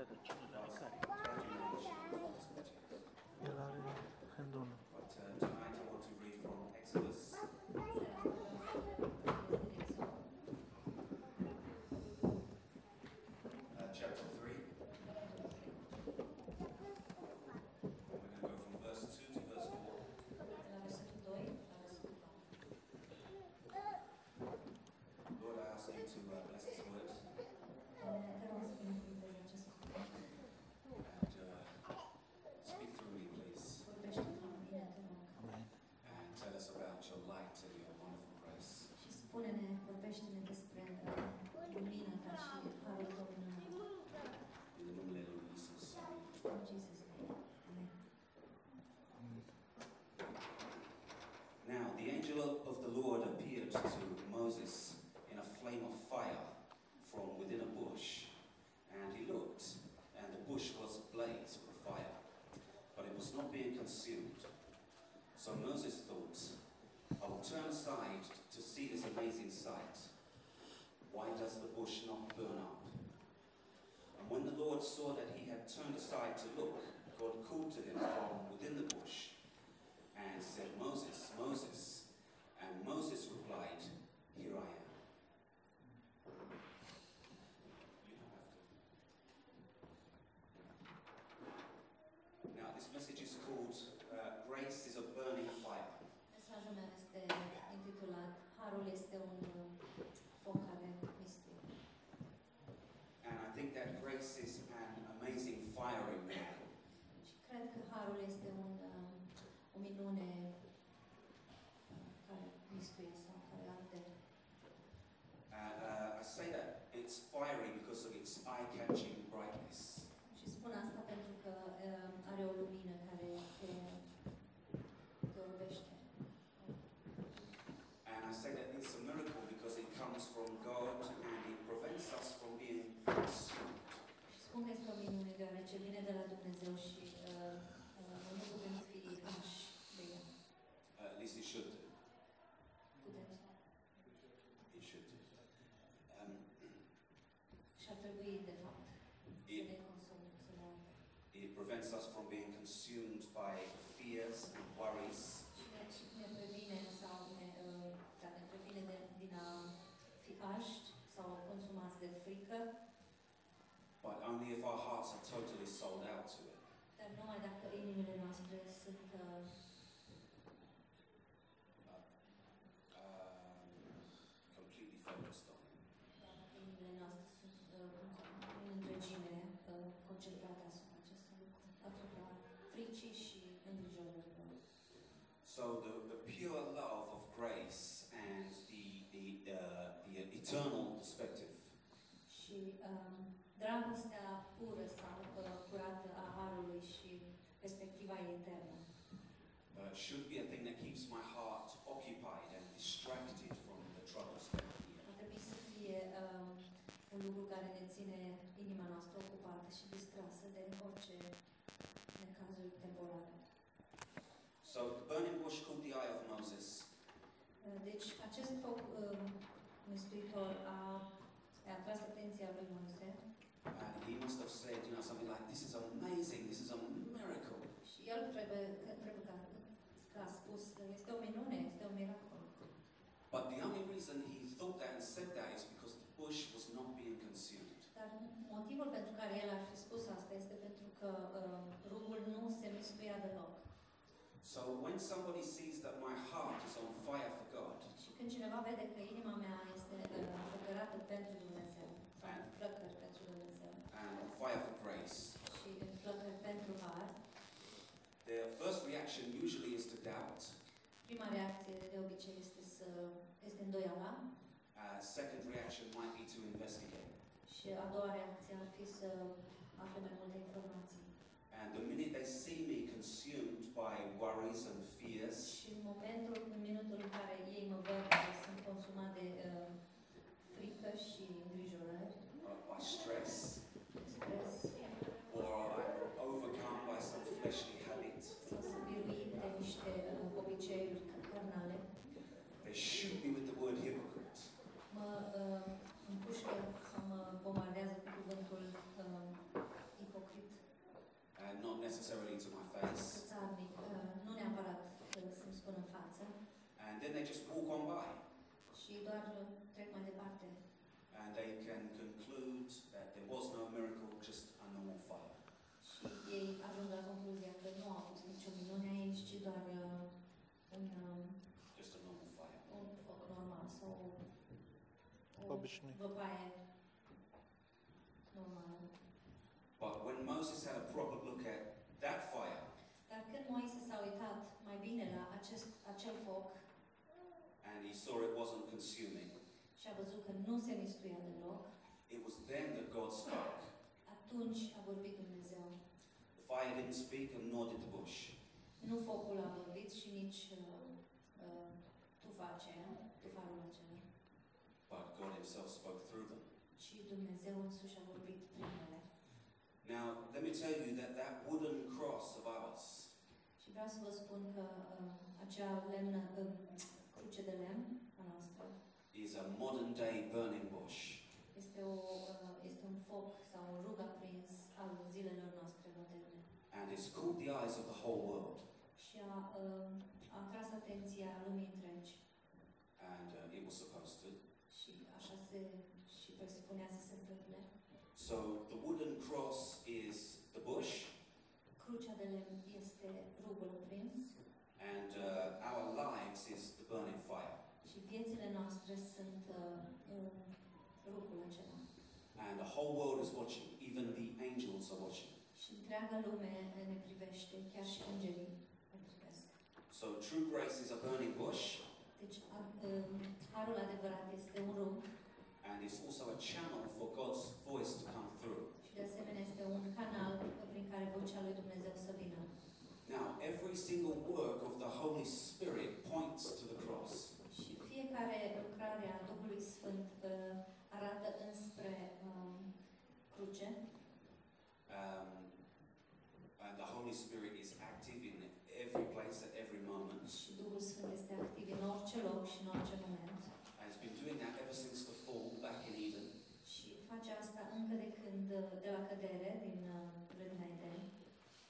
este Hendon și Hendon. Da, dar cine spune-ne, vorbește-ne despre lumina ta și harul tău. In numele lui. În. Now, the angel of the Lord appeared to Moses in a flame of fire from within a bush. And he looked, and the bush was ablaze with fire, but it was not being consumed. So Moses thought, I will turn aside to see this amazing sight. Why does the bush not burn up? And when the Lord saw that he had turned aside to look, God called to him from within the bush and said, Moses, Moses. And Moses replied, Here I am. Now, this message is called uh, Grace is a Burning Fire. Este un uh, foc care mistuie. And I think that grace is an amazing fire in there. Și cred că harul este un, uh, o minune uh, care mistuie sau care arde. And uh, I say that it's fiery because of its eye-catching prevents us from being consumed by fears and worries. Și deci ne previne sau ne, uh, da, ne previne de, din a fi aști sau consumați de frică, But only if our hearts are totally sold out to it. dar numai dacă inimile noastre sunt uh, Um, So the, the pure love of grace and the, the, uh, the eternal perspective Și um, dragostea pură sau uh, curată a harului și perspectiva eternă uh, should be a thing that keeps my heart occupied and distracted from the troubles that are here. ar trebui să fie um, un lucru care ne ține inima noastră ocupată și distrasă de orice necazuri temporare. So the burning bush caught the eye of Moses, Uh, Deci acest foc um, mistuitor a, a atras atenția lui Moise and he must have said, you know, something like, "This is amazing. This is a miracle." și el trebuie, că- trebuie ca, că a spus că este o minune, este un miracol. But the only reason he thought that and said that is because the bush was not being consumed. Dar motivul pentru care el ar fi spus asta este pentru că uh, rugul nu se mistuia deloc. So when somebody sees that my heart is on fire for God, Și când cineva vede că inima mea este pentru Dumnezeu, sau în flăcări pentru Dumnezeu, and on fire for grace, și în flăcări pentru har, their first reaction usually is to doubt. prima reacție de obicei este să este îndoiala Uh, second reaction might be to investigate. și a doua reacție ar fi să afle mai multe informații. And the minute they see me consumed by worries and fears, Și în momentul, în minutul în care ei mă văd că sunt consumat de uh, frică și îngrijorări, uh, by stress, stres, or I'm overcome by some fleshly habit, sau sunt biruit de niște uh, obiceiuri carnale, they shoot me with the word hypocrite. mă uh, împușcă sau mă bombardă necessarily to my face, Țarnic, uh, nu neapărat uh, să-mi spun în față, and then they just walk on by. și doar uh, trec mai departe. And they can conclude that there was no miracle, just a normal fire. Și ei ajung la concluzia că nu a fost nicio minune aici, ci doar uh, un, uh, Just a normal fire. un foc normal sau o Obișnuit. văpaie normală. But when Moses had a proper look at that fire, Dar când Moise s-a uitat mai bine la acest, acel foc and he saw it wasn't consuming, și a văzut că nu se mistuia deloc, it was then that God spoke. atunci a vorbit Dumnezeu. The fire didn't speak, and nor did the bush. Nu focul a vorbit și nici uh, uh, tufa aceea, tufarul acela, But God Himself spoke through them. ci Dumnezeu însuși a vorbit prin ele. Now, let me tell you that that wooden cross of ours Și vreau să vă spun că uh, acea lemnă, uh, cruce de lemn a noastră is a modern day burning bush. este, o, uh, este un foc sau un rug aprins al zilelor noastre moderne. And it's caught the eyes of the whole world. Și a, uh, a atras atenția lumii întregi. And uh, it was supposed to. Și așa se și presupunea să se întâmple. So the wooden cross is the bush, Crucea de lemn este rugul aprins and uh, our lives is the burning fire. și viețile noastre sunt uh, uh, rugul acela. And the whole world is watching, even the angels are watching. Și întreaga lume ne privește, chiar și îngerii ne privesc. So true grace is a burning bush, Deci a- um, harul adevărat este un rug and it's also a channel for God's voice to come through. și de asemenea este un canal prin care vocea lui Dumnezeu să vină. Now, every single work of the Holy Spirit points to the cross. Și fiecare lucrare a Duhului Sfânt uh, arată înspre um, cruce Um, and the Holy Spirit is active in every place at every moment. și Duhul Sfânt este activ în orice loc și în orice moment. And it's been doing that ever since the fall back in Eden. Și face asta încă de când, uh, de la cădere din uh, grădina Eden,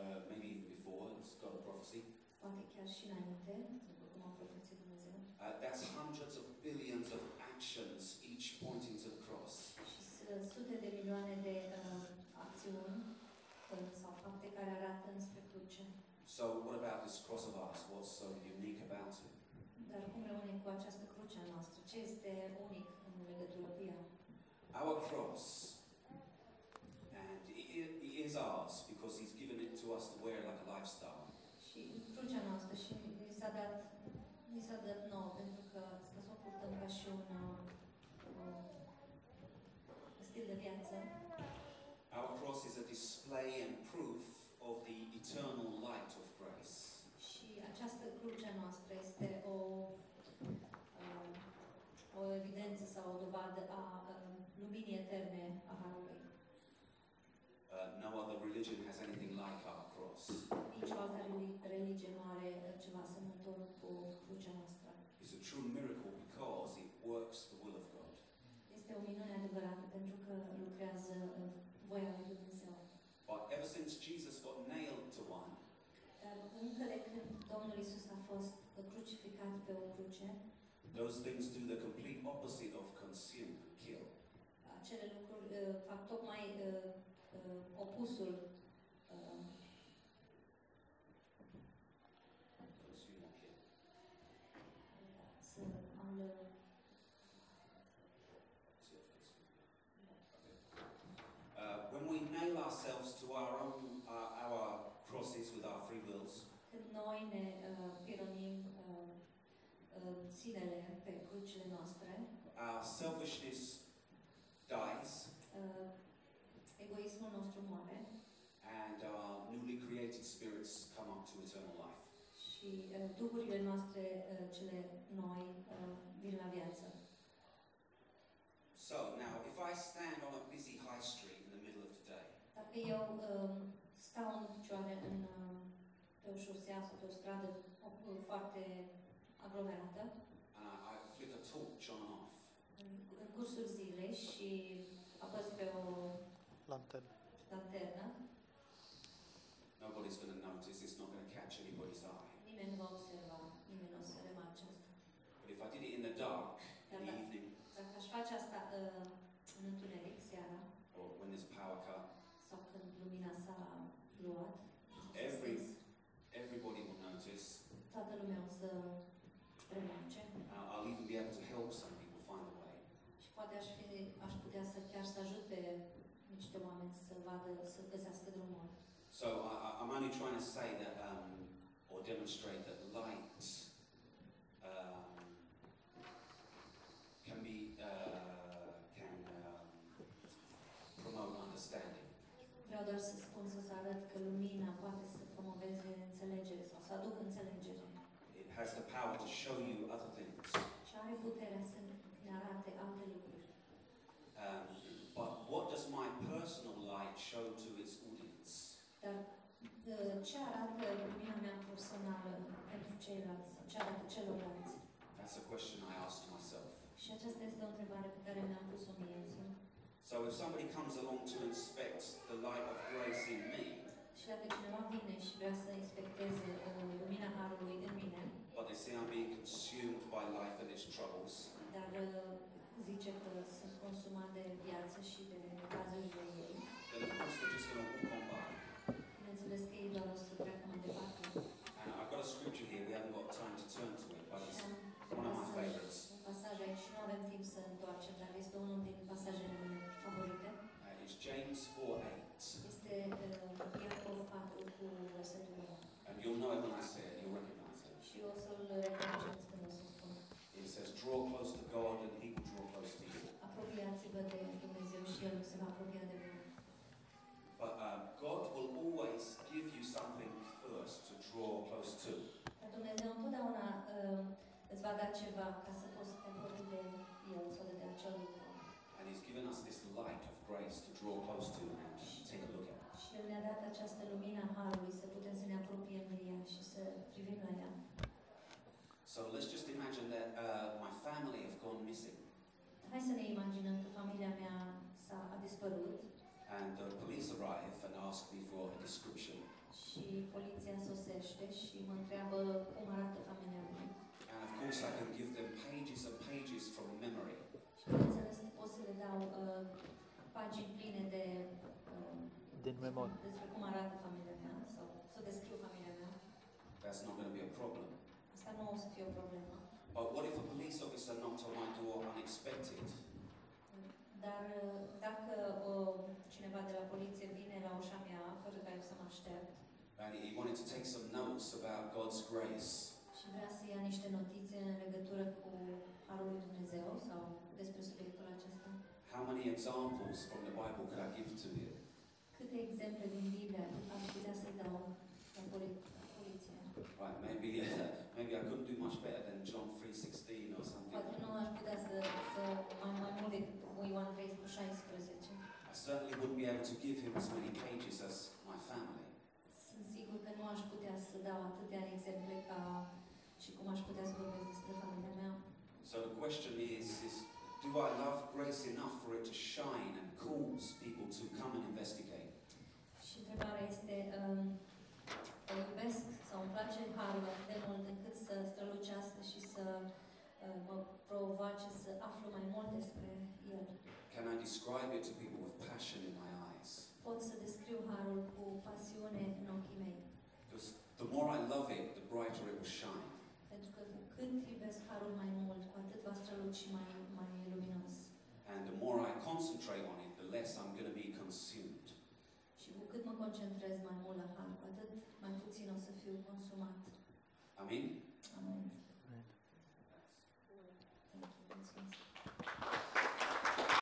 Uh, maybe even before, it's got a prophecy. poate chiar și înainte, după cum a profețit Dumnezeu. Uh, that's hundreds of billions of actions, each pointing to the cross. Și s- sute de milioane de uh, acțiuni uh, sau fapte care arată înspre cruce. So, what about this cross of ours? What's so unique about it? Dar cum rămâne cu această cruce a noastră? Ce este unic în legătură cu ea? Our cross, and it, it- it is ours because He's given it to us to wear like a lifestyle. Și crucea noastră și ni s-a dat, ni s-a dat nouă pentru că să o purtăm ca și un uh, stil de viață. Our cross is a display and proof of the eternal light of grace. Și această cruce a noastră este o, uh, o evidență sau o dovadă a uh, luminii eterne a Harului. Uh, no other religion has anything like our cross. Nici o altă reli- religie nu are uh, ceva asemănător cu crucea noastră. It's a true miracle because it works the will of God. Este o minune adevărată pentru că lucrează uh, voia lui Dumnezeu. But ever since Jesus got nailed to one, Dar încă de când Domnul Isus a fost crucificat pe o cruce, those things do the complete opposite of consume, kill. acele lucruri uh, fac tocmai uh, uh, opusul uh, Consume or kill. să, al, uh, Self-consume. Uh, when we nail ourselves to our own, uh, our crosses with our free wills, când noi ne uh, pironim uh, uh, sinele pe crucile noastre, our selfishness dies uh, egoismul nostru moare and our newly created spirits come up to eternal life. și uh, duhurile noastre uh, cele noi uh, vin la viață. So now, if I stand on a busy high street in the middle of the day, Dacă eu um, stau în picioare în, um, pe o șosea sau pe o stradă o- foarte aglomerată, and I, I flick a torch on and off, în, în cursul zilei și apăs pe o Lanternă. lanternă, now nobody's going to notice. It's not going to catch anybody's eye. Nimeni nu va observa, nimeni nu o să remarce asta. But if I did it in the dark, in the Yeah. evening, Dacă aș face asta uh, în întuneric, să vadă, să găsească drumul. So I, I'm only trying to say that, um, or demonstrate that light um, can be uh, can um, promote understanding. Vreau doar să spun, să arăt că lumina poate să promoveze înțelegere sau să aducă înțelegere It has the power to show you other things. și are puterea să ne arate alte lucruri. Um, but what does my personal light show to its audience? Dar uh, ce arată lumina mea personală pentru ceilalți sau ce arată celorlalți? That's a question I asked myself. Și aceasta este o întrebare pe care mi-am pus-o mie însumi. So if somebody comes along to inspect the light of grace in me, Și dacă cineva vine și vrea să inspecteze uh, lumina Harului în mine, but they see I'm being consumed by life and its troubles, dar uh, zice că sunt consumat de viață și de cazurile ei, of course they're just going to walk on by. bineînțeles că ei doar o să treacă mai departe. And I've got a scripture here, we haven't got time to turn to it, but it's one of my favourites. un pasaj aici nu avem timp să întoarcem, dar este unul din să ne imaginăm că familia mea s-a a dispărut and the police arrive and ask me for a description. și poliția sosește și mă întreabă cum arată familia mea. And of course, I can give them pages and pages from memory. Și bineînțeles pot să le dau uh, pagini pline de uh, Din memorie. despre cum arată familia mea sau să descriu familia mea. That's not going to be a problem. Asta nu o să fie o problemă. But what if a police officer knocked on my door unexpected? Dar uh, dacă uh, cineva de la poliție vine la ușa mea, fără ca eu să mă aștept, And he wanted to take some notes about God's grace. și vrea să ia niște notițe în legătură cu Harul lui Dumnezeu sau despre subiectul acesta, How many examples from the Bible could I give to him? câte exemple din Biblie aș putea să-i dau la poli- la poliție? Right, maybe maybe I couldn't do much better than John 3:16 or something. Poate nu aș putea să, să mai, mai mult decât cu Ioan 3 cu 16. I certainly wouldn't be able to give him as many pages as my family. Sunt sigur că nu aș putea să dau atâtea exemple ca și cum aș putea să vorbesc despre familia mea. So the question is, is do I love grace enough for it to shine and cause people to come and investigate? Și întrebarea este, um, îl iubesc sau îmi place harul atât de mult încât să strălucească și să uh, mă provoace să aflu mai mult despre el. Can I describe it to people with passion in my eyes? Pot să descriu harul cu pasiune în ochii mei. Because the more I love it, the brighter it will shine. Pentru că cu cât iubesc harul mai mult, cu atât va străluci mai, mai luminos. And the more I concentrate on it, the less I'm going to be consumed. Și cu cât mă concentrez mai mult la har, cu atât mai puțin o să fiu consumat. Amen? Amen.